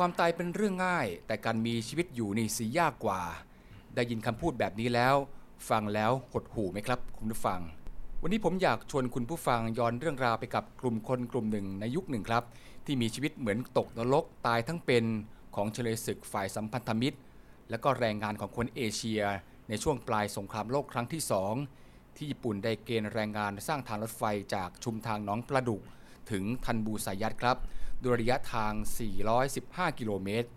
ความตายเป็นเรื่องง่าย แต่การมีชีวิตอยู่นี่สิยากกว่า ได้ยินคำพูดแบบนี้แล้ว ฟังแล้วหดหูไหมครับ คุณผู้ฟัง วันนี้ผมอยากชวนคุณผู้ฟังย้อนเรื่องราวไปกับกลุ่มคนกลุ่มหนึ่งในยุคหนึ่งครับ ที่มีชีวิตเหมือนตกนรกตายทั้งเป็นของเฉลยศึกฝ่ายสัมพันธมิตร และก็แรงงานของคนเอเชีย ในช่วงปลายสงครามโลกครั้งที่สองที่ญี่ปุ่นได้เกณฑ์แรงงานสร้างทางรถไฟจากชุมทางหนองปลาดุก ถึงทันบูสายัดครับโดยระยะทาง 415 กิโลเมตร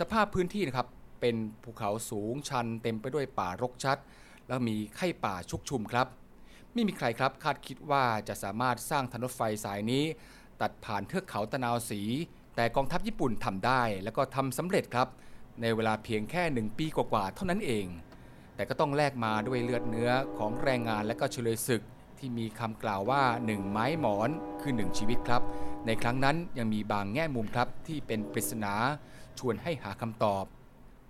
สภาพพื้นที่นะครับเป็นภูเขาสูงชันเต็มไปด้วยป่ารกชัด แล้วมีไข้ป่าชุกชุมครับ ไม่มีใครครับคาดคิดว่าจะสามารถสร้างทางรถไฟสายนี้ ตัดผ่านเทือกเขาตะนาวสี แต่กองทัพญี่ปุ่นทำได้ แล้วก็ทำสำเร็จครับ ในเวลาเพียงแค่หนึ่งปีกว่าๆเท่านั้นเอง แต่ก็ต้องแลกมาด้วยเลือดเนื้อของแรงงานและก็เฉลยศึก ที่มีคำกล่าวว่าหนึ่งไม้หมอนคือหนึ่งชีวิตครับ ในครั้งนั้นยังมีบางแง่มุมครับที่เป็นปริศนาชวนให้หาคำตอบ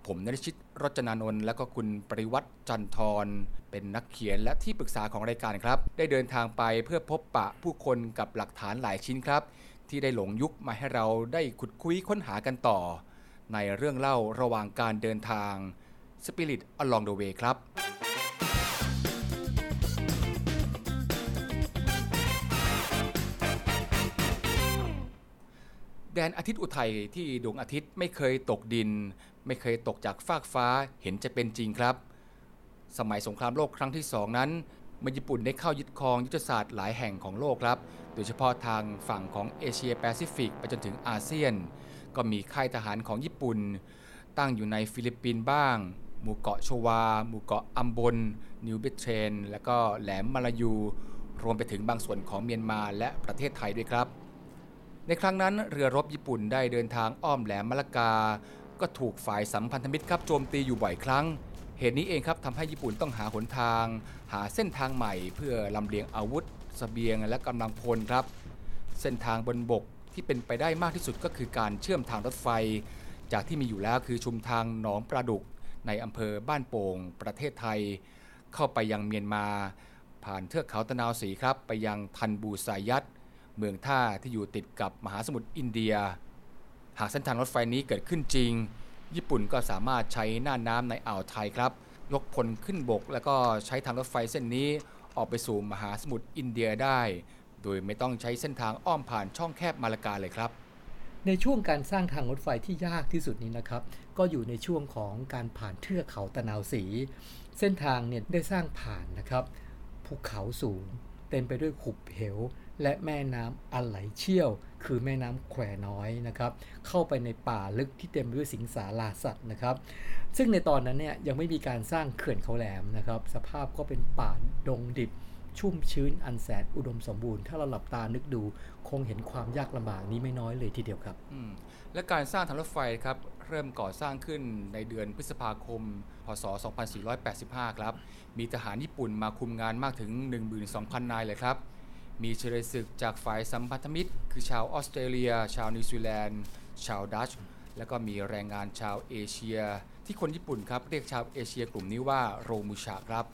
ผมนริชิตรจนานนท์และก็คุณปริวัติจันทรเป็นนักเขียนและที่ปรึกษาของรายการครับ ได้เดินทางไปเพื่อพบปะผู้คนกับหลักฐานหลายชิ้นครับ ที่ได้หลงยุคมาให้เราได้ขุดคุยค้นหากันต่อ ในเรื่องเล่าระหว่างการเดินทาง Spirit Along the Way ครับ แดนอาทิตย์อุทัยที่ดวงอาทิตย์ไม่เคยตกดิน ไม่เคยตกจากฟากฟ้าเห็นจะเป็นจริงครับ สมัยสงครามโลกครั้งที่สองนั้นเมื่อญี่ปุ่นได้เข้ายึดครองยุทธศาสตร์หลายแห่งของโลกครับ โดยเฉพาะทางฝั่งของเอเชียแปซิฟิกไปจนถึงอาเซียน ก็มีค่ายทหารของญี่ปุ่น ตั้งอยู่ในฟิลิปปินส์บ้าง หมู่เกาะโชวา หมู่เกาะอัมบน นิวเบเทรน และก็แหลมมาลายู รวมไปถึงบางส่วนของเมียนมาและประเทศไทยด้วยครับ ในครั้งนั้นเรือรบญี่ปุ่นได้เดินทางอ้อมแหลมมะละกา ก็ถูกฝ่ายสัมพันธมิตรครับโจมตีอยู่บ่อยครั้ง เหตุนี้เองครับทำให้ญี่ปุ่นต้องหาหนทาง หาเส้นทางใหม่เพื่อลำเลียงอาวุธเสบียงและกำลังพลครับ เส้นทางบนบกที่เป็นไปได้มากที่สุดก็คือการเชื่อมทางรถไฟ จากที่มีอยู่แล้วคือชุมทางหนองปลาดุก ในอำเภอบ้านโป่ง ประเทศไทย เข้าไปยังเมียนมา ผ่านเทือกเขาตะนาวสีครับ ไปยังทันบูสายัต เมืองท่าที่อยู่ติดกับมหาสมุทรอินเดีย หากเส้นทางรถไฟนี้เกิดขึ้นจริง ญี่ปุ่นก็สามารถใช้หน้าน้ำในอ่าวไทยครับ ยกพลขึ้นบก แล้วก็ใช้ทางรถไฟเส้นนี้ออกไปสู่มหาสมุทรอินเดียได้ โดยไม่ต้องใช้เส้นทางอ้อมผ่านช่องแคบมาลากาเลยครับ ในช่วงการสร้างทางรถไฟที่ยากที่สุดนี้นะครับ ก็อยู่ในช่วงของการผ่านเทือกเขาตะนาวสี เส้นทางเนี่ยได้สร้างผ่านนะครับภูเขาสูง เต็มไปด้วยขุบเหว และแม่น้ำอันไหลเชี่ยว คือแม่น้ำแควน้อยนะครับ เข้าไปในป่าลึกที่เต็มไปด้วยสิงสาราสัตว์นะครับ ซึ่งในตอนนั้นเนี่ยยังไม่มีการสร้างเขื่อนเขาแหลมนะครับ สภาพก็เป็นป่าดงดิบชุ่มชื้นอันแสนอุดมสมบูรณ์ ถ้าเราหลับตานึกดู คงเห็นความยากลำบากนี้ไม่น้อยเลยทีเดียวครับและการสร้างทางรถไฟครับ เริ่มก่อสร้างขึ้นในเดือนพฤษภาคม พศ 2485 ครับ มีทหารญี่ปุ่นมาคุมงานมากถึง 12,000 นายเลยครับ มีเฉลยศึกจากฝ่ายสัมพันธมิตร คือชาวออสเตรเลีย ชาวนิวซีแลนด์ ชาวดัตช์แล้วก็มีแรงงานชาวเอเชีย ที่คนญี่ปุ่นครับเรียกชาวเอเชียกลุ่มนี้ว่าโรมุชาครับ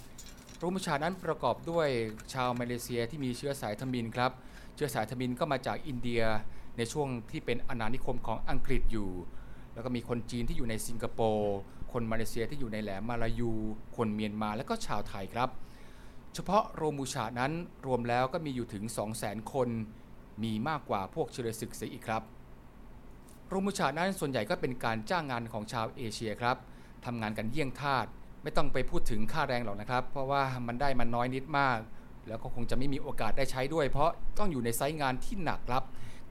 โรมุชานั้นประกอบด้วยชาวมาเลเซียที่มีเชื้อสายทมินครับ เชื้อสายทมินก็มาจากอินเดียในช่วงที่เป็นอาณานิคมของอังกฤษอยู่ แล้วก็มีคนจีนที่อยู่ในสิงคโปร์ คนมาเลเซียที่อยู่ในแหลมมาลายู คนเมียนมาและก็ชาวไทยครับ เฉพาะโรมูชานั้นรวมแล้วก็มีอยู่ถึง 200,000 คน มีมากกว่าพวกเฉลยศึกเสียอีกครับ โรมูชานั้นส่วนใหญ่ก็เป็นการจ้างงานของชาวเอเชียครับทำงานกันเยี่ยงทาสไม่ต้องไปพูดถึงค่าแรงหรอกนะครับ เพราะว่ามันได้มันน้อยนิดมาก แล้วก็คงจะไม่มีโอกาสได้ใช้ด้วย เพราะต้องอยู่ในไซต์งานที่หนักครับ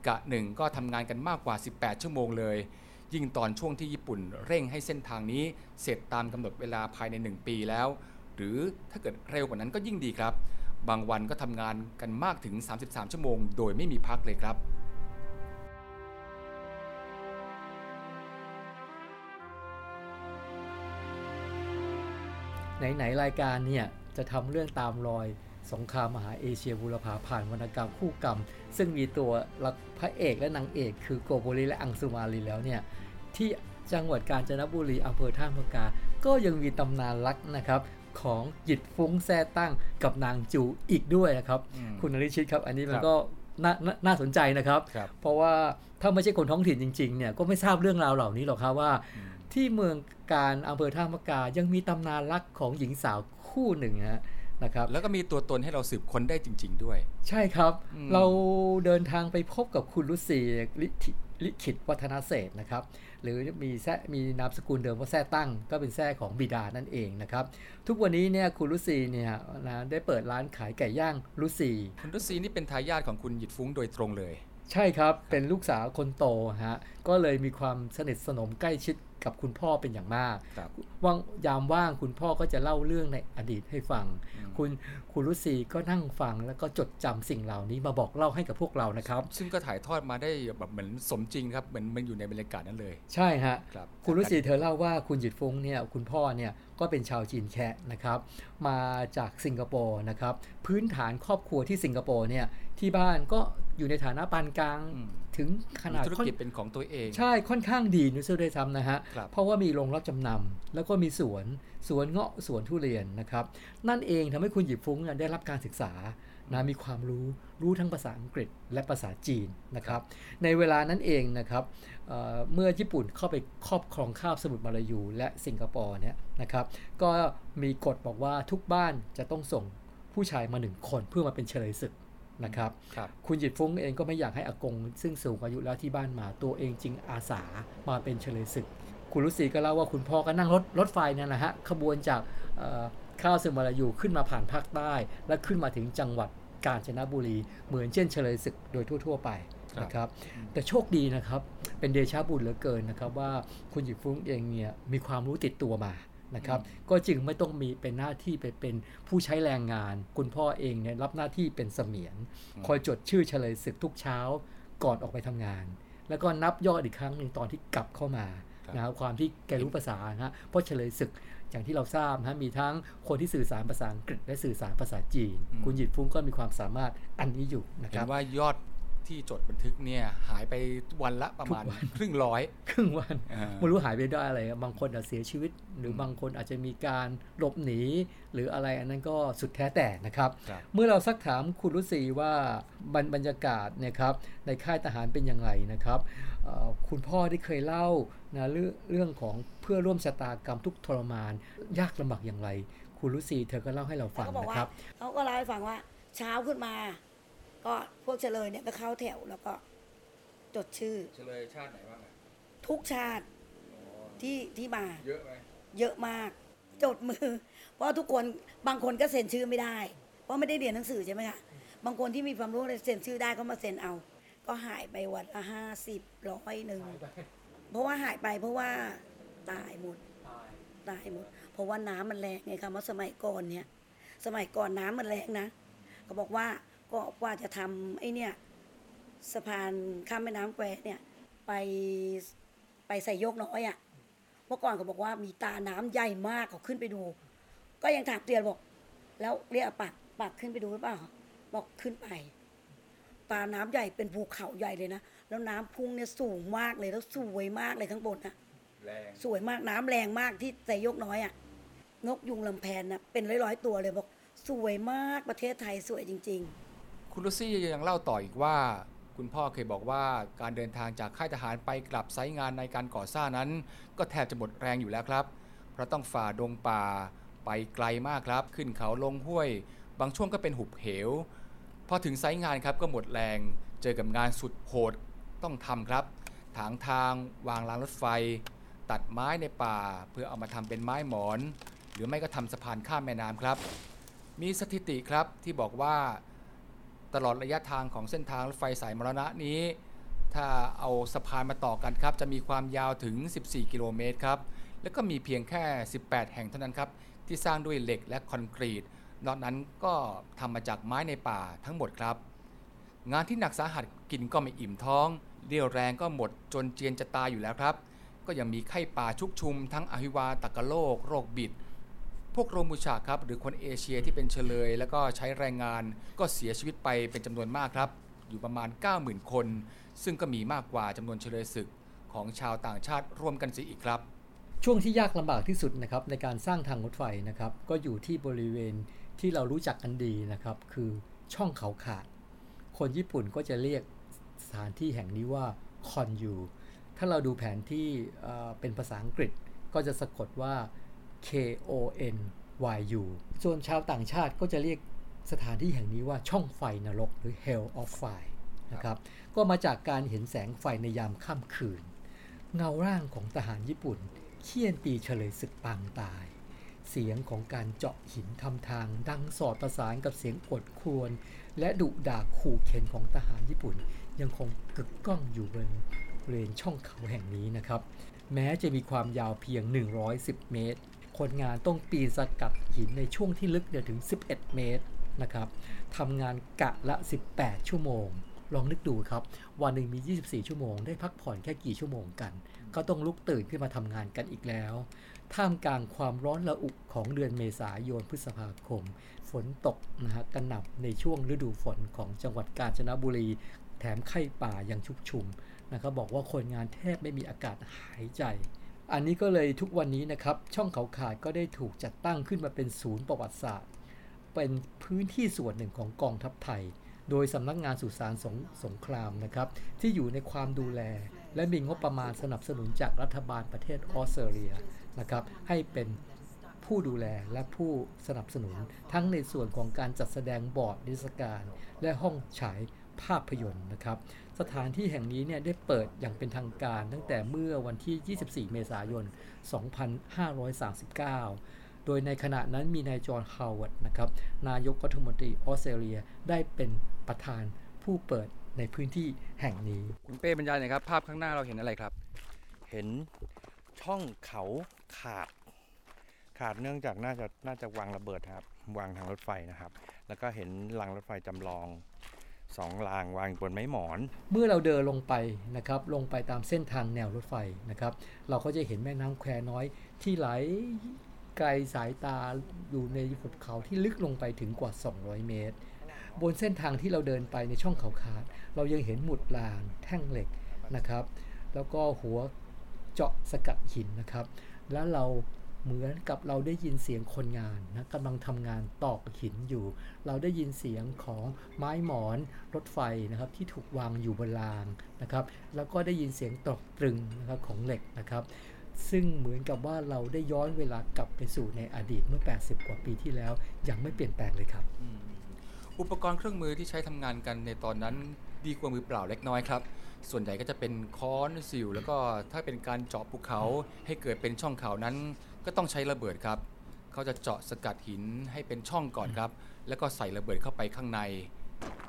กะหนึ่งก็ทำงานกันมากกว่า 18 ชั่วโมงเลย ยิ่งตอนช่วงที่ญี่ปุ่นเร่งให้เส้นทางนี้เสร็จตามกำหนดเวลาภายใน 1 ปีแล้ว หรือถ้าเกิดเร็วกว่านั้นก็ยิ่งดีครับ บางวันก็ทำงานกันมากถึง 33 ชั่วโมง โดยไม่มีพักเลยครับไหนๆรายการเนี่ยจะทำเรื่องตามรอยสงครามมหาเอเชียบูรพาผ่านวรรณกรรมคู่กรรม ซึ่งมีตัวละพระเอกและนางเอกคือโกโบริและอังสุมาลีแล้วเนี่ย ที่จังหวัดกาญจนบุรีอำเภอท่ามกา ก็ยังมีตำนานรักนะครับ ของหยิดฟุ้งแซ่ตั้งกับนางจูอีกด้วยนะครับอืมคุณนริชิตครับ อันนี้มัคนรับก็นานาน่าสนใจนะครับครับ เพราะว่าถ้าไม่ใช่คนท้องถิ่นจริงๆเนี่ยก็ไม่ทราบเรื่องราวเหล่านี้หรอกครับว่าอืมที่เมืองการอำเภอท่ามะกายังมีตำนานรักของหญิงสาวคู่หนึ่งนะฮะนะครับแล้วก็มีตัวตนให้เราสืบค้นได้จริง ๆ ด้วย ใช่ครับอืมเราเดินทางไปพบกับคุณลุสี ลิขิลิขิตวัฒนเศรษฐ์นะครับ หรือมีแท้มีนามสกุลเดิมว่าแท้ตั้ง ก็เป็นแท้ของบิดานั่นเองนะครับ ทุกวันนี้เนี่ยคุณลุสีเนี่ยนะได้เปิดร้านขายไก่ย่างลุสีคุณรุษีนี่เป็นทายาทของคุณหยิดฟุ้งโดยตรงเลย ใช่ครับ เป็นลูกสาวคนโตฮะ ก็เลยมีความสนิทสนมใกล้ชิด กับคุณพ่อเป็นอย่างมากครับว่างยามว่างคุณพ่อก็จะเล่าเรื่องในอดีตให้ฟังอืมคุณคุณรุษีก็นั่งฟังแล้วก็จดจำสิ่งเหล่านี้มาบอกเล่าให้กับพวกเรานะครับ ซึ่งก็ถ่ายทอดมาได้แบบเหมือนสมจริงครับเหมือนมันอยู่ในบรรยากาศนั้นเลย ใช่ฮะครับคุณรุษีเธอเล่าว่าคุณหยิดฟงเนี่ยคุณพ่อเนี่ยก็เป็นชาวจีนแคะนะครับ มาจากสิงคโปร์นะครับ พื้นฐานครอบครัวที่สิงคโปร์เนี่ยที่บ้านก็อยู่ในฐานะปานกลางอืม ถึงขมีนาดธุรค่อนกิจเป็นของตัวเอง ใช่ค่อนข้างดีนุสด้วยซ้ำนะฮะครับเพราะว่ามีโรงรับจำนำแล้วก็มีสวนสวนเงาะสวนทุเรียนนะครับ นั่นเองทำให้คุณหยิบฟุ้งเนี่ยได้รับการศึกษานะมีความรู้รู้ทั้งภาษาอังกฤษและภาษาจีนนะครับ ในเวลานั้นเองนะครับเอ่อเมื่อญี่ปุ่นเข้าไปครอบครองคาบสมุทรมาลายู และสิงคโปร์เนี่ยนะครับ ก็มีกฎบอกว่าทุกบ้านจะต้องส่งผู้ชายมาหนึ่งคนเพื่อมาเป็นเฉลยศึก นะครับครับคุณหยิดฟุ้งเองก็ไม่อยากให้อากง ซึ่งสูงอายุแล้วที่บ้านมาตัวเองจึงอาสามาเป็นเฉลยศึก คุณรุษีก็เล่าว่าคุณพ่อก็นั่งรถรถไฟนั่นแหละฮะขบวนจากเอ่อข้าวซึมาลายูขึ้นมาผ่านภาคใต้ และขึ้นมาถึงจังหวัดกาญจนบุรี เหมือนเช่นเฉลยศึกโดยทั่ว ๆ ไปนะครับแต่โชคดีนะครับเป็นเดชาบุญเหลือเกินนะครับว่าคุณหยิบฟุ้งเองเนี่ยมีความรู้ติดตัวมา นะครับ ก็จึงไม่ต้องมีเป็นหน้าที่ไปเป็นผู้ใช้แรงงาน คุณพ่อเองเนี่ยรับหน้าที่เป็นเสมียน คอยจดชื่อเฉลยศึกทุกเช้าก่อนออกไปทำงาน แล้วก็นับยอดอีกครั้งหนึ่งตอนที่กลับเข้ามาครับนะครับความที่แกรู้ภาษานะฮะเพราะเฉลยศึกอย่างที่เราทราบนะฮะมีทั้งคนที่สื่อสารภาษาอังกฤษและสื่อสารภาษาจีน คุณหยิดฟุ้งก็มีความสามารถอันนี้อยู่นะคเห็รับนว่ายอด ที่จดบันทึกเนี่ยหายไปวันละประมาณทุกวันครึ่งร้อย ครึ่งวันอ่าไม่รู้หายไปได้อะไร บางคนอาจเสียชีวิต หรือมบางคนอาจจะมีการหลบหนี หรืออะไรอันนั้นก็สุดแท้แต่นะครับครับเมื่อเราซักถามคุณรุษีว่าบรรบรรยากาศเนะครับในค่ายทหารเป็นอย่างไรนะครับเอ่อคุณพ่อได้เคยเล่านะเรื่องเรื่องของเพื่อร่วมชะตากรรมทุกข์ทรมาน ยากลำบากอย่างไร คุณรุษีเธอก็เล่าให้เราฟัเขางก็บอกนะว่าครับเขาก็เล่าให้ฟังว่าเช้าขึ้นมา ก็พวกเฉลยเนี่ยก็เข้าแถวแล้วก็จดชื่อ เฉลยชาติไหนบ้างอะทุกชาติที่ที่มา เยอะไหมเยอะมาก จดมือ เพราะทุกคนบางคนก็เซ็นชื่อไม่ได้ เพราะไม่ได้เรียนหนังสือใช่ไหมคะบางคนที่มีความรู้เลยเซ็นชื่อได้ก็มาเซ็นเอา ก็หายไปวันละห้าสิบร้อยหนึ่งเพราะว่าหายไปเพราะว่าตายหมดตายหมด เพราะว่าน้ำมันแรงไงคะเมื่อสมัยก่อนเนี่ย สมัยก่อนน้ำมันแรงนะเขาบอกว่า ก็กว่าจะทำไอ้เนี่ยสะพานข้ามแม่น้ำแควเนี่ยไปไปใส่โยกน้อยอะ่ะเมื่อก่อนเขาบอกว่ามีตาน้ำใหญ่มากเขาขึ้นไปดู ก็ยังถามเตียนบอก แล้วเรียกปากปากขึ้นไปดูหรือเปล่าบอกขึ้นไป ตาน้ำใหญ่เป็นภูเขาใหญ่เลยนะแล้วน้ำพุ่งเนี่ยสูงมากเลยแล้วสวยมากเลยข้างบนนะแรงสวยมากน้ำแรงมากที่ใส่ยกน้อยอะ่ะนกยุงลำแพนนะเป็นร้อยๆตัวเลยบอก สวยมากประเทศไทยสวยจริง คุณลูซี่ยังเล่าต่ออีกว่า คุณพ่อเคยบอกว่าการเดินทางจากค่ายทหารไปกลับไซต์งานในการก่อสร้างนั้น ก็แทบจะหมดแรงอยู่แล้วครับ เพราะต้องฝ่าดงป่าไปไกลมากครับ ขึ้นเขาลงห้วย บางช่วงก็เป็นหุบเหว พอถึงไซต์งานครับก็หมดแรง เจอกับงานสุดโหดต้องทำครับ ถางทางวางรางรถไฟ ตัดไม้ในป่า เพื่อเอามาทำเป็นไม้หมอน หรือไม่ก็ทำสะพานข้ามแม่น้ำครับ มีสถิติครับที่บอกว่า ตลอดระยะทางของเส้นทางรถไฟสายมรณะนี้ ถ้าเอาสะพานมาต่อกันครับ จะมีความยาวถึง 14 กิโลเมตรครับ แล้วก็มีเพียงแค่ 18 แห่งเท่านั้นครับ ที่สร้างด้วยเหล็กและคอนกรีต นอกนั้นก็ทำมาจากไม้ในป่าทั้งหมดครับ งานที่หนักสาหัสกินก็ไม่อิ่มท้อง เรี่ยวแรงก็หมดจนเจียนจะตายอยู่แล้วครับ ก็ยังมีไข้ป่าชุกชุม ทั้งอหิวาตกะโรคโรคบิด วกโรมูชาครับหรือคนเอเชียที่เป็นเฉลย แล้วก็ใช้แรงงานก็เสียชีวิตไปเป็นจำนวนมากครับ อยู่ประมาณ 90,000 คน ซึ่งก็มีมากกว่าจำนวนเฉลยศึกของชาวต่างชาติร่วมกันเสียอีกครับช่วงที่ยากลำบากที่สุดนะครับในการสร้างทางรถไฟนะครับ ก็อยู่ที่บริเวณที่เรารู้จักกันดีนะครับ คือช่องเขาขาด คนญี่ปุ่นก็จะเรียกสถานที่แห่งนี้ว่าคอนยูถ้าเราดูแผนที่เป็นภาษาอังกฤษก็จะสะกดว่า K O N Y U ส่วนชาวต่างชาติก็จะเรียกสถานที่แห่งนี้ว่าช่องไฟนรกหรือ Hell of Fire นะครับ ก็มาจากการเห็นแสงไฟในยามค่ำคืน เงาร่างของทหารญี่ปุ่น เคี่ยนตีเฉลยศึกปางตาย เสียงของการเจาะหินทำทาง ดังสอดประสานกับเสียงกดควรและดุด่าขู่เข็นของทหารญี่ปุ่น ยังคงกึกก้องอยู่บนบริเวณช่องเขาแห่งนี้นะครับ แม้จะมีความยาวเพียง 110 เมตร คนงานต้องปีนสกัดหินในช่วงที่ลึกเนี่ยถึง 11 เมตรนะครับทำงานกะละ 18 ชั่วโมง ลองนึกดูครับ วันหนึ่งมี 24 ชั่วโมง ได้พักผ่อนแค่กี่ชั่วโมงกัน ก็ต้องลุกตื่นขึ้นมาทำงานกันอีกแล้ว ท่ามกลางความร้อนระอุของเดือนเมษายนพฤษภาคม ฝนตกนะฮะกระหน่ำในช่วงฤดูฝนของจังหวัดกาญจนบุรี แถมไข้ป่ายังชุกชุมนะครับบอกว่าคนงานแทบไม่มีอากาศหายใจ อันนี้ก็เลยทุกวันนี้นะครับ ช่องเขาขาดก็ได้ถูกจัดตั้งขึ้นมาเป็นศูนย์ประวัติศาสตร์ เป็นพื้นที่ส่วนหนึ่งของกองทัพไทย โดยสำนักงงานสุสานสงสงครามนะครับ ที่อยู่ในความดูแล และมีงบประมาณสนับสนุนจากรัฐบาลประเทศออสเตรเลียนะครับ ให้เป็นผู้ดูแลและผู้สนับสนุนทั้งในส่วนของการจัดแสดงบอร์ดนิทรรศการ และห้องฉายภาพยนตร์นะครับ สถานที่แห่งนี้เนี่ยได้เปิดอย่างเป็นทางการตั้งแต่เมื่อวันที่ 24 เมษายน 2539 โดยในขณะนั้นมีนายจอห์นฮาวเวิร์ดนะครับนายกรัฐมนตรีออสเตรเลียได้เป็นประธานผู้เปิดในพื้นที่แห่งนี้ คุณเป้บรรยายหน่อยครับ ภาพข้างหน้าเราเห็นอะไรครับ เห็นช่องเขาขาด ขาดเนื่องจากน่าจะน่าจะวางระเบิดครับ วางทางรถไฟนะครับ แล้วก็เห็นรางรถไฟจำลอง สองรางวางบนไม้หมอน เมื่อเราเดินลงไปนะครับลงไปตามเส้นทางแนวรถไฟนะครับ เราก็จะเห็นแม่น้ำแควน้อยที่ไหลไกลสายตาอยู่ในหุบเขาที่ลึกลงไปถึงกว่า 200 เมตร บนเส้นทางที่เราเดินไปในช่องเขาขาด เรายังเห็นหมุดรางแท่งเหล็กนะครับ แล้วก็หัวเจาะสกัดหินนะครับ แล้วเรา เหมือนกับเราได้ยินเสียงคนงานนะกำลังทำงานตอกหินอยู่ เราได้ยินเสียงของไม้หมอนรถไฟนะครับที่ถูกวางอยู่บนรางนะครับ แล้วก็ได้ยินเสียงตอกตรึงนะครับของเหล็กนะครับซึ่งเหมือนกับว่าเราได้ย้อนเวลากลับไปสู่ในอดีตเมื่อ 80 กว่าปีที่แล้ว ยังไม่เปลี่ยนแปลงเลยครับ อุปกรณ์เครื่องมือที่ใช้ทำงานกันในตอนนั้นดีกว่ามือเปล่าเล็กน้อยครับ ส่วนใหญ่ก็จะเป็นค้อนสิวแล้วก็ถ้าเป็นการเจาะภูเขาให้เกิดเป็นช่องเขานั้น ก็ต้องใช้ระเบิดครับเขาจะเจาะสกัดหินให้เป็นช่องก่อนครับ แล้วก็ใส่ระเบิดเข้าไปข้างใน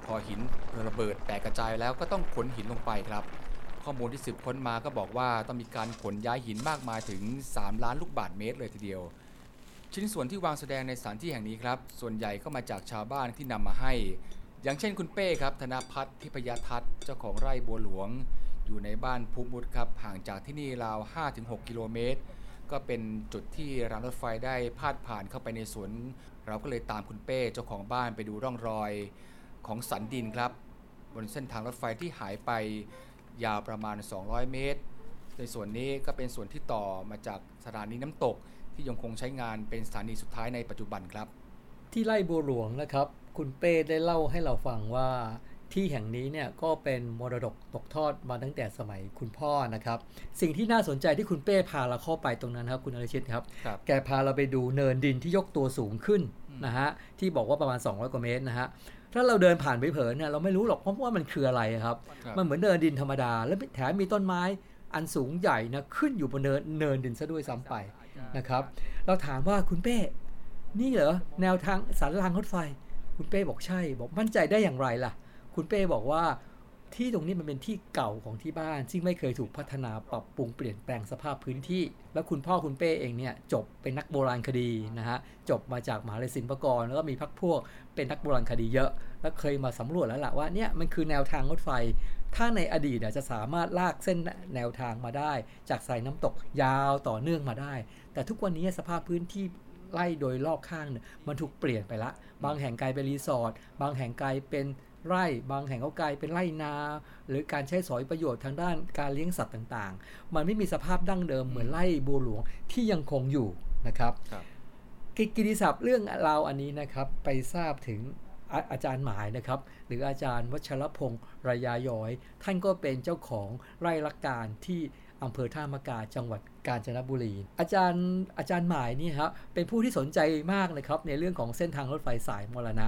พอหินระเบิดแตกกระจายแล้วก็ต้องขนหินลงไปครับ ข้อมูลที่สืบค้นมาก็บอกว่าต้องมีการขนย้ายหินมากมายถึง 3 ล้านลูกบาศก์เมตรเลยทีเดียว ชิ้นส่วนที่วางแสดงในสถานที่แห่งนี้ครับ ส่วนใหญ่ก็มาจากชาวบ้านที่นำมาให้ อย่างเช่นคุณเป้ครับ ธนพัฒน์ทิพยทัศน์เจ้าของไร่บัวหลวง อยู่ในบ้านภูมุดครับห่างจากที่นี่ราว 5-6 กิโลเมตร ก็เป็นจุดที่รางรถไฟได้พาดผ่านเข้าไปในสวน เราก็เลยตามคุณเป้เจ้าของบ้านไปดูร่องรอยของสันดินครับ บนเส้นทางรถไฟที่หายไปยาวประมาณ 200 เมตร ในส่วนนี้ก็เป็นส่วนที่ต่อมาจากสถานีน้ำตกที่ยังคงใช้งานเป็นสถานีสุดท้ายในปัจจุบันครับ ที่ไร่บัวหลวงนะครับ คุณเป้ได้เล่าให้เราฟังว่า ที่แห่งนี้เนี่ยก็เป็นมรดกตกทอดมาตั้งแต่สมัยคุณพ่อนะครับ สิ่งที่น่าสนใจที่คุณเป้พาเราเข้าไปตรงนั้นครับคุณอริชิตครับครับแกพาเราไปดูเนินดินที่ยกตัวสูงขึ้นนะฮะที่บอกว่าประมาณ 200 กว่าเมตรนะฮะถ้าเราเดินผ่านไปเผินเนี่ยเราไม่รู้หรอกเพราะว่ามันคืออะไรครับครับมันเหมือนเนินดินธรรมดา แล้วแถมมีต้นไม้อันสูงใหญ่นะขึ้นอยู่บนเนินเนินดินซะด้วยซ้ำไปนะครับ เราถามว่าคุณเป้นี่เหรอแนวทางสารรางรถไฟ คุณเป้บอกใช่ บอกมั่นใจได้อย่างไรล่ะ คุณเป้บอกว่าที่ตรงนี้มันเป็นที่เก่าของที่บ้าน ซึ่งไม่เคยถูกพัฒนาปรับปรุงเปลี่ยนแปลงสภาพพื้นที่ แล้วคุณพ่อคุณเป้เองเนี่ยจบเป็นนักโบราณคดีนะฮะจบมาจากมหาลัยศิลปากร แล้วก็มีพักพวกเป็นนักโบราณคดีเยอะ แล้วเคยมาสำรวจแล้วล่ะว่าเนี่ยมันคือแนวทางรถไฟ ถ้าในอดีตจะสามารถลากเส้นแนวทางมาได้ จากสายน้ำตกยาวต่อเนื่องมาได้ แต่ทุกวันนี้สภาพพื้นที่ไล่โดยรอบข้างเนี่ยมันถูกเปลี่ยนไปละ บางแห่งกลายเป็นรีสอร์ทบางแห่งกลายเป็น ไร่บางแห่งก็กลายเป็นไร่นา หรือการใช้สอยประโยชน์ทางด้านการเลี้ยงสัตว์ต่างๆ มันไม่มีสภาพดั้งเดิมเหมือนไร่บัวหลวงที่ยังคงอยู่นะครับครับกิกิติศัพท์เรื่องราวอันนี้นะครับไปทราบถึงอาอาจารย์หมายนะครับ หรืออาจารย์วัชรพงศ์ระยาย้อย ท่านก็เป็นเจ้าของไร่ละการที่ อำเภอท่ามะกาจังหวัดกาญจนบุรี อาจารย์อาจารย์หมายนี่ครับเป็นผู้ที่สนใจมากนะครับในเรื่องของเส้นทางรถไฟสายมรณะ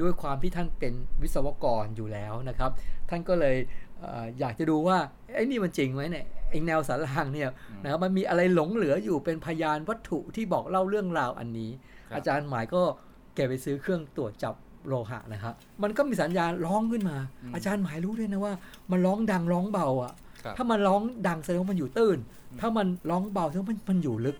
ด้วยความที่ท่านเป็นวิศวกรอยู่แล้วนะครับ ท่านก็เลยเอออยากจะดูว่าไอ้นี่มันจริงไหมเนี่ยไอ้แนวสารางเนี่ยนะครับมันมีอะไรหลงเหลืออยู่เป็นพยานวัตถุที่บอกเล่าเรื่องราวอันนี้ครับอาจารย์หมายก็แกไปซื้อเครื่องตรวจจับโลหะนะครับมันก็มีสัญญาณร้องขึ้นมา อาจารย์หมายรู้ด้วยนะว่า มันร้องดังร้องเบาอะครับ ถ้ามันร้องดังแสดงว่ามันอยู่ตื้น ถ้ามันร้องเบาแสดงว่ามันมันอยู่ลึก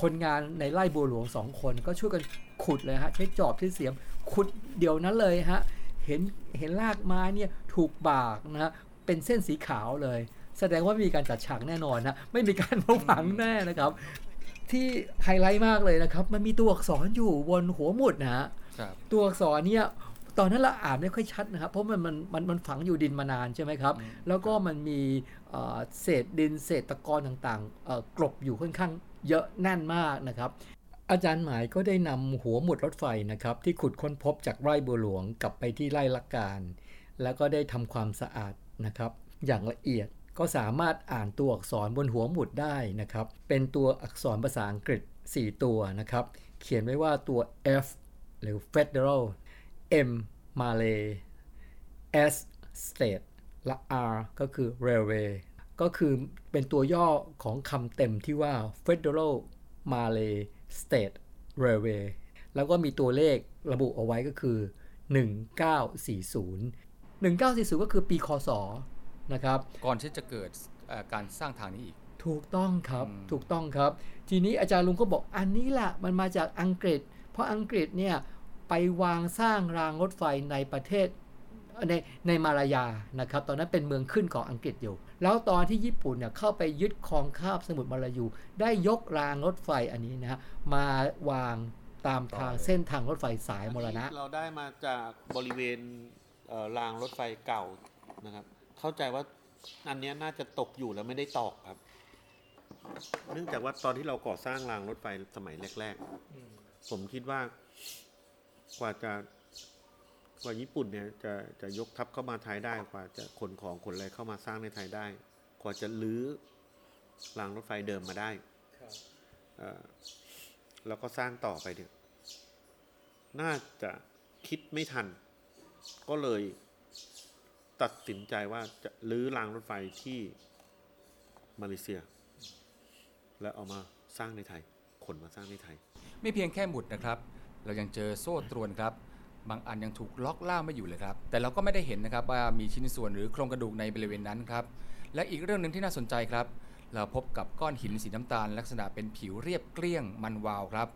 คนงานในไร่บัวหลวงสองคนก็ช่วยกันขุดเลยฮะ ใช้จอบใช้เสียมขุดเดี๋ยวนั้นเลยฮะ เห็นเห็นรากไม้เนี่ยถูกบากนะฮะเป็นเส้นสีขาวเลย แสดงว่ามีการจัดฉากแน่นอนนะไม่มีการมาฝังแน่นะครับ ที่ไฮไลท์มากเลยนะครับ มันมีตัวอักษรอยู่บนหัวหมุดนะฮะครับตัวอักษรเนี่ย ตอนนั้นเราอ่านไม่ค่อยชัดนะครับ เพราะมันมันมันมันฝังอยู่ดินมานานใช่ไหมครับ แล้วก็มันมีเอ่อเศษดินเศษตะกอนต่างๆเอ่อกลบอยู่ค่อนข้างเยอะแน่นมากนะครับ อาจารย์หมายก็ได้นำหัวหมุดรถไฟนะครับ ที่ขุดค้นพบจากไร่บัวหลวงกลับไปที่ไร่ละการ แล้วก็ได้ทำความสะอาดนะครับ อย่างละเอียดก็สามารถอ่านตัวอักษรบนหัวหมุดได้นะครับ เป็นตัวอักษรภาษาอังกฤษ 4 ตัวนะครับ เขียนไว้ว่าตัว F หรือ Federal M Malay S State และ R ก็คือ Railway ก็คือเป็นตัวย่อของคำเต็มที่ว่า Federal Malay State Railway แล้วก็มีตัวเลขระบุเอาไว้ก็คือ 1940 1940 ก็คือปีคศนะครับ ก่อนที่จะเกิดเอ่อการสร้างทางนี้อีก ถูกต้องครับอืมถูกต้องครับ ทีนี้อาจารย์ลุงก็บอกอันนี้แหละมันมาจากอังกฤษ เพราะอังกฤษเนี่ย ไปวางสร้างรางรถไฟในประเทศในในมาลายานะครับ ตอนนั้นเป็นเมืองขึ้นของอังกฤษอยู่ แล้วตอนที่ญี่ปุ่นเนี่ยเข้าไปยึดครองคาบสมุทรมาลายู ได้ยกรางรถไฟอันนี้นะฮะมาวางตามทางเส้นทางรถไฟสายมรณะ เราได้มาจากบริเวณเอ่อรางรถไฟเก่านะครับ เข้าใจว่าอันเนี้ยน่าจะตกอยู่แล้วไม่ได้ตอกครับ เนื่องจากว่าตอนที่เราก่อสร้างรางรถไฟสมัยแรก ๆ ผมคิดว่า กว่าจะกว่าญี่ปุ่นเนี่ยจะจะยกทัพเข้ามาไทยได้กว่าจะขนของขนอะไรเข้ามาสร้างในไทยได้ กว่าจะลื้อรางรถไฟเดิมมาได้เอ่อแล้วก็สร้างต่อไปเนี่ยน่าจะคิดไม่ทัน ก็เลยตัดสินใจว่าจะลื้อรางรถไฟที่มาเลเซีย แล้วเอามาสร้างในไทย ขนมาสร้างในไทย ไม่เพียงแค่หมุดนะครับ เรายังเจอโซ่ตรวนครับ บางอันยังถูกล็อกล่ามไม่อยู่เลยครับ แต่เราก็ไม่ได้เห็นนะครับว่ามีชิ้นส่วนหรือโครงกระดูกในบริเวณนั้นครับ และอีกเรื่องหนึ่งที่น่าสนใจครับ เราพบกับก้อนหินสีน้ำตาล ลักษณะเป็นผิวเรียบเกลี้ยงมันวาวครับ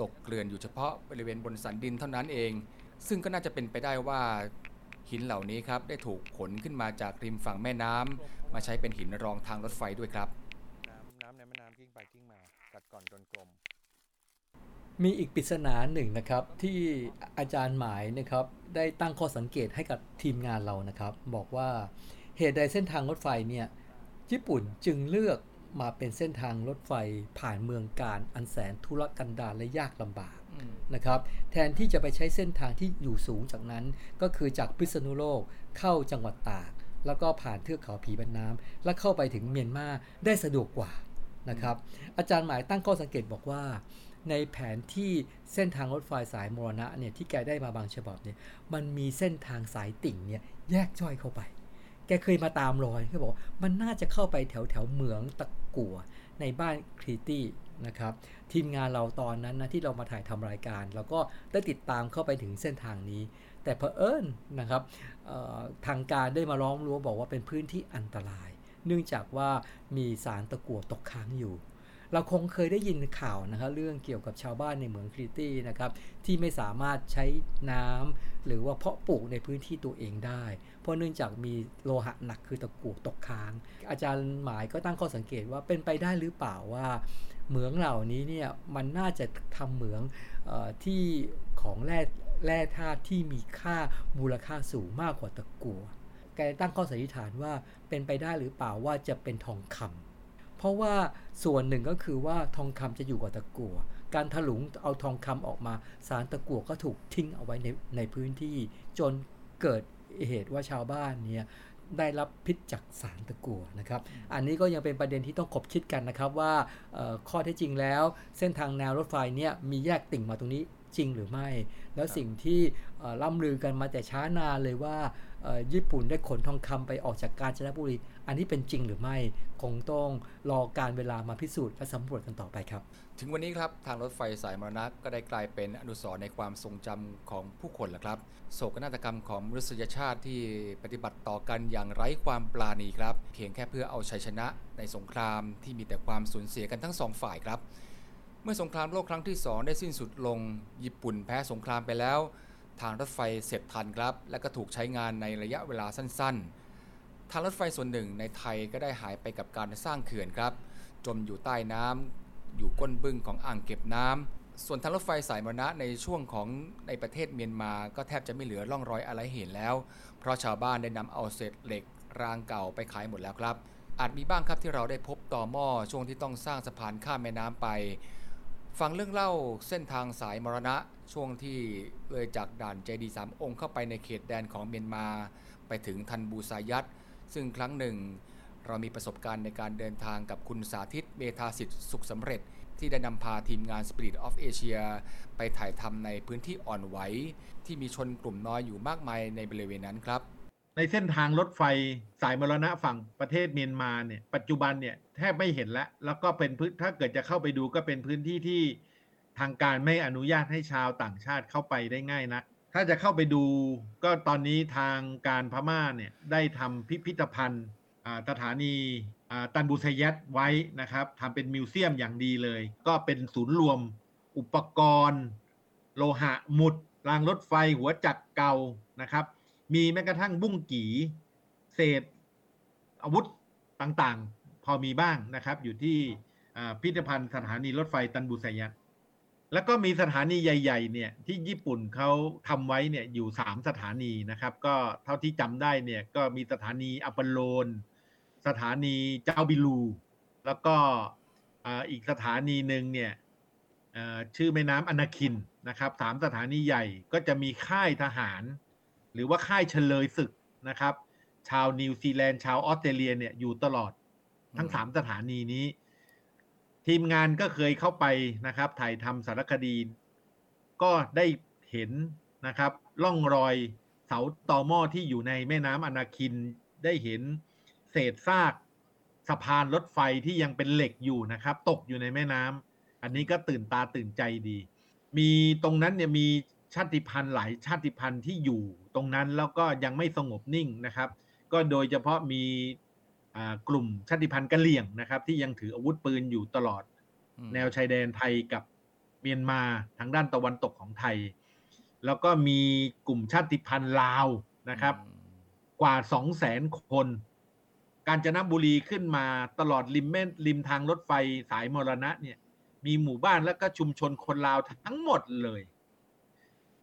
ตกเกลื่อนอยู่เฉพาะบริเวณบนสันดินเท่านั้นเอง ซึ่งก็น่าจะเป็นไปได้ว่าหินเหล่านี้ครับได้ถูกขนขึ้นมาจากริมฝั่งแม่น้ำมาใช้เป็นหินรองทางรถไฟด้วยครับ น้ำน้ำในแม่น้ำกิ้งไปกิ้งมากัดก่อนจนกลม มีอีกปริศนาหนึ่งนะครับที่อาจารย์หมายนะครับได้ตั้งข้อสังเกตให้กับทีมงานเรานะครับ บอกว่าเหตุใดเส้นทางรถไฟเนี่ยญี่ปุ่นจึงเลือกมาเป็นเส้นทางรถไฟผ่านเมืองการอันแสนทุรกันดารและยากลำบากนะครับ แทนที่จะไปใช้เส้นทางที่อยู่สูงจากนั้น ก็คือจากพิษณุโลกเข้าจังหวัดตาก แล้วก็ผ่านเทือกเขาผีบันน้ำและเข้าไปถึงเมียนมาได้สะดวกกว่านะครับ อาจารย์หมายตั้งข้อสังเกตบอกว่า ในแผนที่เส้นทางรถไฟสายมรณะเนี่ยที่แกได้มาบางฉบับเนี่ยมันมีเส้นทางสายติ่งเนี่ยแยกย่อยเข้าไป แกเคยมาตามรอยเขาบอกว่ามันน่าจะเข้าไปแถวแถวเหมืองตะกัวในบ้านครีตี้นะครับทีมงานเราตอนนั้นนะที่เรามาถ่ายทำรายการ เราก็ได้ติดตามเข้าไปถึงเส้นทางนี้ แต่เผอิญนะครับทางการได้มาร้องรั้วบอกว่าเป็นพื้นที่อันตราย เนื่องจากว่ามีสารตะกั่วตกค้างอยู่ เราคงเคยได้ยินข่าวนะครับเรื่องเกี่ยวกับชาวบ้านในเมืองคริตี้นะครับที่ไม่สามารถใช้น้ำหรือว่าเพาะปลูกในพื้นที่ตัวเองได้ เพราะเนื่องจากมีโลหะหนักคือตะกั่วตกค้าง อาจารย์หมายก็ตั้งข้อสังเกตว่าเป็นไปได้หรือเปล่าว่าเหมืองเหล่านี้เนี่ยมันน่าจะทำเหมืองออที่ของแร่แร่ธาตุที่มีค่ามูลค่าสูงมากกว่าตะกั่วแกตั้งข้อสันนิษฐานว่าเป็นไปได้หรือเปล่าว่าจะเป็นทองคำ เพราะว่าส่วนหนึ่งก็คือว่าทองคำจะอยู่กับตะกั่วการถลุงเอาทองคำออกมาสารตะกั่วก็ถูกทิ้งเอาไว้ในในพื้นที่ จนเกิดเหตุว่าชาวบ้านเนี่ยได้รับพิษจากสารตะกั่วนะครับ อันนี้ก็ยังเป็นประเด็นที่ต้องคบคิดกันนะครับว่าข้อเท็จจริงแล้ว เส้นทางแนวรถไฟเนี่ยมีแยกติ่งมาตรงนี้จริงหรือไม่ แล้วสิ่งที่ล่ำลือกันมาแต่ช้านานเลยว่าญี่ปุ่นได้ขนทองคำไปออกจากกาญจนบุรี อันนี้เป็นจริงหรือไม่คงต้องรอการเวลามาพิสูจน์และสำรวจกันต่อไปครับ ถึงวันนี้ครับทางรถไฟสายมรณะก็ได้กลายเป็นอนุสรณ์ในความทรงจำของผู้คนแล้วครับ โศกนาฏกรรมของมนุษยชาติที่ปฏิบัติต่อกันอย่างไร้ความปราณีครับ เพียงแค่เพื่อเอาชัยชนะในสงครามที่มีแต่ความสูญเสียกันทั้งสองฝ่ายครับ เมื่อสงครามโลกครั้งที่ 2 ได้สิ้นสุดลง ญี่ปุ่นแพ้สงครามไปแล้ว ทางรถไฟเสร็จทันครับ และก็ถูกใช้งานในระยะเวลาสั้นๆ ทางรถไฟส่วนหนึ่งในไทยก็ได้หายไปกับการสร้างเขื่อนครับ จมอยู่ใต้น้ำอยู่ก้นบึ้งของอ่างเก็บน้ำส่วนทางรถไฟสายมรณะในช่วงของในประเทศเมียนมา ก็แทบจะไม่เหลือร่องรอยอะไรเห็นแล้ว เพราะชาวบ้านได้นำเอาเศษเหล็กรางเก่าไปขายหมดแล้วครับ อาจมีบ้างครับที่เราได้พบต่อหม้อช่วงที่ต้องสร้างสะพานข้ามแม่น้ำไป ฟังเรื่องเล่าเส้นทางสายมรณะช่วงที่เลยจากด่านเจดีสามองค์เข้าไปในเขตแดนของเมียนมา ไปถึงทันบูซายัต ซึ่งครั้งหนึ่ง เรามีประสบการณ์ในการเดินทางกับคุณสาธิตเมธาสิทธิ์สุขสำเร็จ ที่ได้นำพาทีมงาน Spirit of Asia ไปถ่ายทำในพื้นที่อ่อนไหว ที่มีชนกลุ่มน้อยอยู่มากมายในบริเวณนั้นครับ ในเส้นทางรถไฟสายมรณะฝั่งประเทศเมียนมาเนี่ยปัจจุบันเนี่ยแทบไม่เห็นแล้วแล้วก็เป็นพื้นถ้าเกิดจะเข้าไปดูก็เป็นพื้นที่ที่ทางการไม่อนุญาตให้ชาวต่างชาติเข้าไปได้ง่ายนัก ถ้าจะเข้าไปดูก็ตอนนี้ทางการพม่าเนี่ยได้ทำพิพิธภัณฑ์สถานีตันบุษยัตไว้นะครับทำเป็นมิวเซียมอย่างดีเลย ก็เป็นศูนย์รวมอุปกรณ์ โลหะหมุด รางรถไฟหัวจักรเก่านะครับ มีแม้กระทั่งบุ้งกีเศษ อาวุธต่างๆ พอมีบ้างนะครับ อยู่ที่พิพิธภัณฑ์สถานีรถไฟตันบุษยัต แล้วก็มีสถานีใหญ่ ๆ เนี่ยที่ญี่ปุ่นเขาทำไว้เนี่ยอยู่สามสถานีนะครับ ก็เท่าที่จำได้เนี่ยก็มีสถานีอัปโลน สถานีเจ้าบิลู แล้วก็อีกสถานีหนึ่งเนี่ยชื่อแม่น้ำอนาคินนะครับสามสถานีใหญ่ก็จะมีค่ายทหาร หรือว่าค่ายเฉลยศึกนะครับ ชาวนิวซีแลนด์ชาวออสเตรเลียเนี่ยอยู่ตลอดทั้งสามสถานีนี้ ทีมงานก็เคยเข้าไปนะครับ ถ่ายทำสารคดี ก็ได้เห็นนะครับล่องรอยเสาตอหม้อที่อยู่ในแม่น้ำอนาคินได้เห็นเศษซากสะพานรถไฟที่ยังเป็นเหล็กอยู่นะครับ ตกอยู่ในแม่น้ำอันนี้ก็ตื่นตาตื่นใจดี มีตรงนั้นเนี่ยมีชาติพันธุ์หลายชาติพันธุ์ที่อยู่ ตรงนั้นแล้วก็ยังไม่สงบนิ่งนะครับ ก็โดยเฉพาะมี กลุ่มชาติพันธุ์กะเหลี่ยงนะครับ ที่ยังถืออาวุธปืนอยู่ตลอด แนวชายแดนไทยกับเมียนมาทางด้านตะวันตกของไทย แล้วก็มีกลุ่มชาติพันธุ์ลาวนะครับ กว่าสองแสนคน การจนบุรีขึ้นมาตลอดริมแม่ริมทางรถไฟสายมรณะเนี่ย มีหมู่บ้านและก็ชุมชนคนลาวทั้งหมดเลย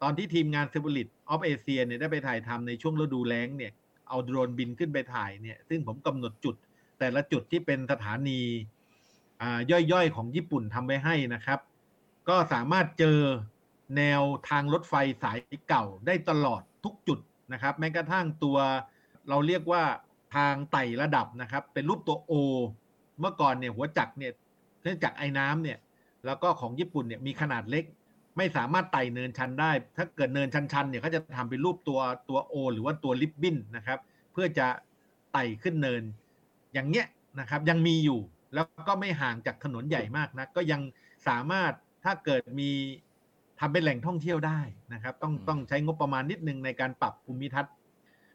ตอนที่ทีมงานเซบูลิตออฟเอเชียเนี่ยได้ไปถ่ายทำในช่วงฤดูแล้งเนี่ย เอาโดรนบินขึ้นไปถ่ายเนี่ย ซึ่งผมกำหนดจุด แต่ละจุดที่เป็นสถานีย่อยๆ ของญี่ปุ่นทำไว้ให้นะครับ ก็สามารถเจอแนวทางรถไฟสายเก่าได้ตลอดทุกจุดนะครับ แม้กระทั่งตัวเราเรียกว่าทางไต่ระดับนะครับ เป็นรูปตัวโอเมื่อก่อนเนี่ยหัวจักรเนี่ยเนื่องจากไอ้น้ำเนี่ย แล้วก็ของญี่ปุ่นเนี่ยมีขนาดเล็ก ไม่สามารถไต่เนินชันได้ ถ้าเกิดเนินชันๆเนี่ยเขาจะทำเป็นรูปตัวตัวโอหรือว่าตัวลิบบินนะครับ เพื่อจะไต่ขึ้นเนิน อย่างเงี้ยนะครับยังมีอยู่แล้วก็ไม่ห่างจากถนนใหญ่มากนะก็ยังสามารถถ้าเกิดมีทำเป็นแหล่งท่องเที่ยวได้นะครับ ต้องต้องใช้งบประมาณนิดนึงในการปรับภูมิทัศน์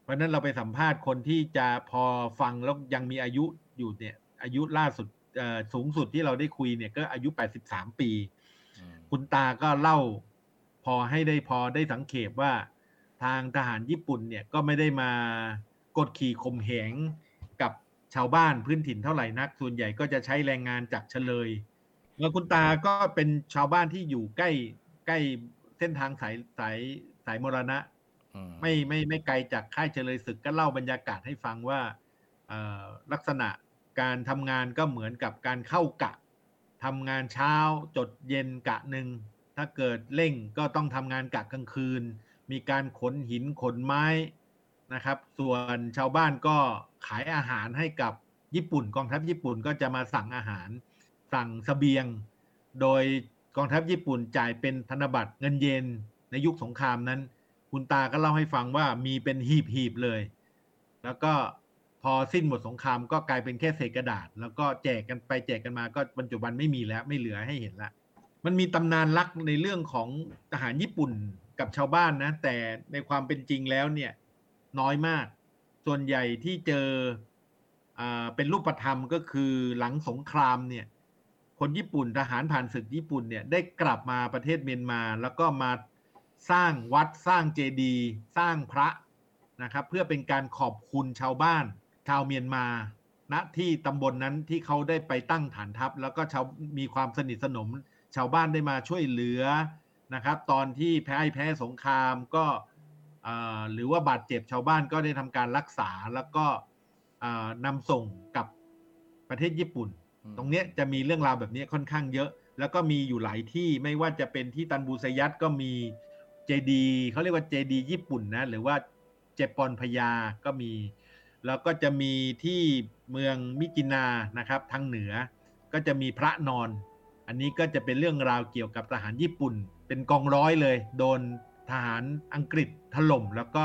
เพราะนั้นเราไปสัมภาษณ์คนที่จะพอฟังแล้วยังมีอายุอยู่เนี่ยอายุล่าสุดสูงสุดที่เราได้คุยเนี่ยก็อายุ 83 ปี คุณตาก็เล่าพอให้ได้พอได้สังเกตว่าทางทหารญี่ปุ่นเนี่ยก็ไม่ได้มากดขี่ข่มเหงกับชาวบ้านพื้นถิ่นเท่าไหร่นัก ส่วนใหญ่ก็จะใช้แรงงานจากเฉลย แล้วคุณตาก็เป็นชาวบ้านที่อยู่ใกล้ใกล้เส้นทางสายสายสายมรณะ ไม่ไม่ไม่ไกลจากค่ายเฉลยศึกก็เล่าบรรยากาศให้ฟังว่าลักษณะการทำงานก็เหมือนกับการเข้ากะ ทำงานเช้าจดเย็นกะหนึ่ง ถ้าเกิดเร่งก็ต้องทำงานกะกลางคืน มีการขนหินขนไม้นะครับ ส่วนชาวบ้านก็ขายอาหารให้กับญี่ปุ่น กองทัพญี่ปุ่นก็จะมาสั่งอาหาร สั่งสเสบียง โดยกองทัพญี่ปุ่นจ่ายเป็นธนบัตรเงินเยนในยุคสงครามนั้น คุณตาก็เล่าให้ฟังว่ามีเป็นหีบหีบเลย แล้วก็ พอสิ้นหมดสงครามก็กลายเป็นแค่เศษกระดาษ แล้วก็แจกกันไปแจกกันมาก็ปัจจุบันไม่มีแล้วไม่เหลือให้เห็นละ มันมีตำนานรักในเรื่องของทหารญี่ปุ่นกับชาวบ้านนะ แต่ในความเป็นจริงแล้วเนี่ยน้อยมาก ส่วนใหญ่ที่เจออ่าเป็นรูปธรรมก็คือหลังสงครามเนี่ย คนญี่ปุ่นทหารผ่านศึกญี่ปุ่นเนี่ยได้กลับมาประเทศเมียนมา แล้วก็มาสร้างวัดสร้างเจดีย์สร้างพระนะครับ เพื่อเป็นการขอบคุณชาวบ้าน ชาวเมียนมาณที่ตำบลนนั้นที่เขาได้ไปตั้งฐานทัพ แล้วก็ชาวมีความสนิทสนม ชาวบ้านได้มาช่วยเหลือนะครับ ตอนที่แพ้แพ้สงครามก็อ่าหรือว่าบาดเจ็บชาวบ้านก็ได้ทำการรักษาแล้วก็อ่านำส่งกับประเทศญี่ปุ่นอืมตรงเนี้ยจะมีเรื่องราวแบบนี้ค่อนข้างเยอะ แล้วก็มีอยู่หลายที่ไม่ว่าจะเป็นที่ตันบูสยัตก็มีเจดีเขาเรียกว่าเจดีญี่ปุ่นนะหรือว่าเจปอนพยาก็มี แล้วก็จะมีที่เมืองมิกินานะครับทางเหนือ ก็จะมีพระนอน อันนี้ก็จะเป็นเรื่องราวเกี่ยวกับทหารญี่ปุ่น เป็นกองร้อยเลย โดนทหารอังกฤษถล่ม แล้วก็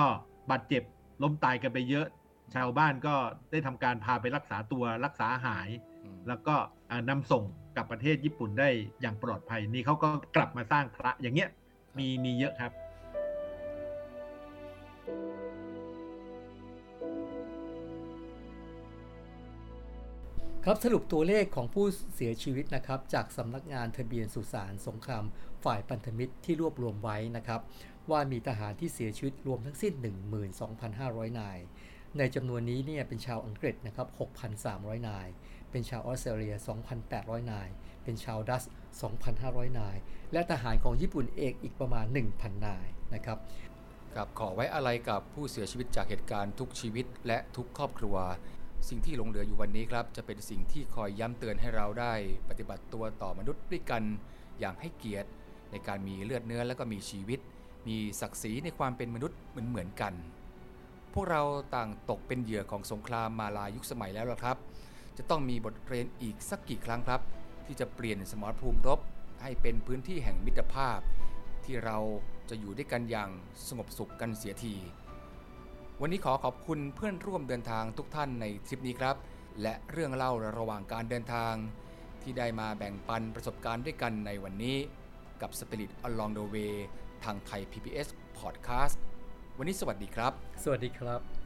บาดเจ็บล้มตายกันไปเยอะ ชาวบ้านก็ได้ทำการพาไปรักษาตัวรักษาหายอืมแล้วก็อ่านำส่งกลับประเทศญี่ปุ่นได้อย่างปลอดภัยนี่เขาก็กลับมาสร้างพระอย่างเงี้ยมีมีเยอะครับ ครับสรุปตัวเลขของผู้เสียชีวิตนะครับจากสำนักงานทะเบียนสุสานสงครามฝ่ายพันธมิตรที่รวบรวมไว้นะครับว่ามีทหารที่เสียชีวิตรวมทั้งสิ้น 12,500 นาย ในจำนวนนี้เนี่ยเป็นชาวอังกฤษนะครับ 6,300 นาย เป็นชาวออสเตรเลีย 2,800 นาย เป็นชาวดัตช์2,500 นาย และทหารของญี่ปุ่นเอกอีกประมาณ 1,000 นายนะครับกับขอไว้อะไรกับผู้เสียชีวิตจากเหตุการณ์ทุกชีวิตและทุกครอบครัว สิ่งที่หลงเหลืออยู่วันนี้ครับ จะเป็นสิ่งที่คอยย้ำเตือนให้เราได้ ปฏิบัติตัวต่อมนุษย์ด้วยกันอย่างให้เกียรติ ในการมีเลือดเนื้อและก็มีชีวิต มีศักดิ์ศรีในความเป็นมนุษย์เหมือนเหมือนกัน พวกเราต่างตกเป็นเหยื่อของสงครามมาลายยุคสมัยแล้วล่ะครับ จะต้องมีบทเรียนอีกสักกี่ครั้งครับ ที่จะเปลี่ยนสมรภูมิรบ ให้เป็นพื้นที่แห่งมิตรภาพ ที่เราจะอยู่ด้วยกันอย่างสงบสุขกันเสียที วันนี้ขอขอบคุณเพื่อนร่วมเดินทางทุกท่านในทริปนี้ครับ และเรื่องเล่าระหว่างการเดินทาง ที่ได้มาแบ่งปันประสบการณ์ด้วยกันในวันนี้ กับ Spirit Along the Way ทางไทย PBS Podcast วันนี้สวัสดีครับ สวัสดีครับ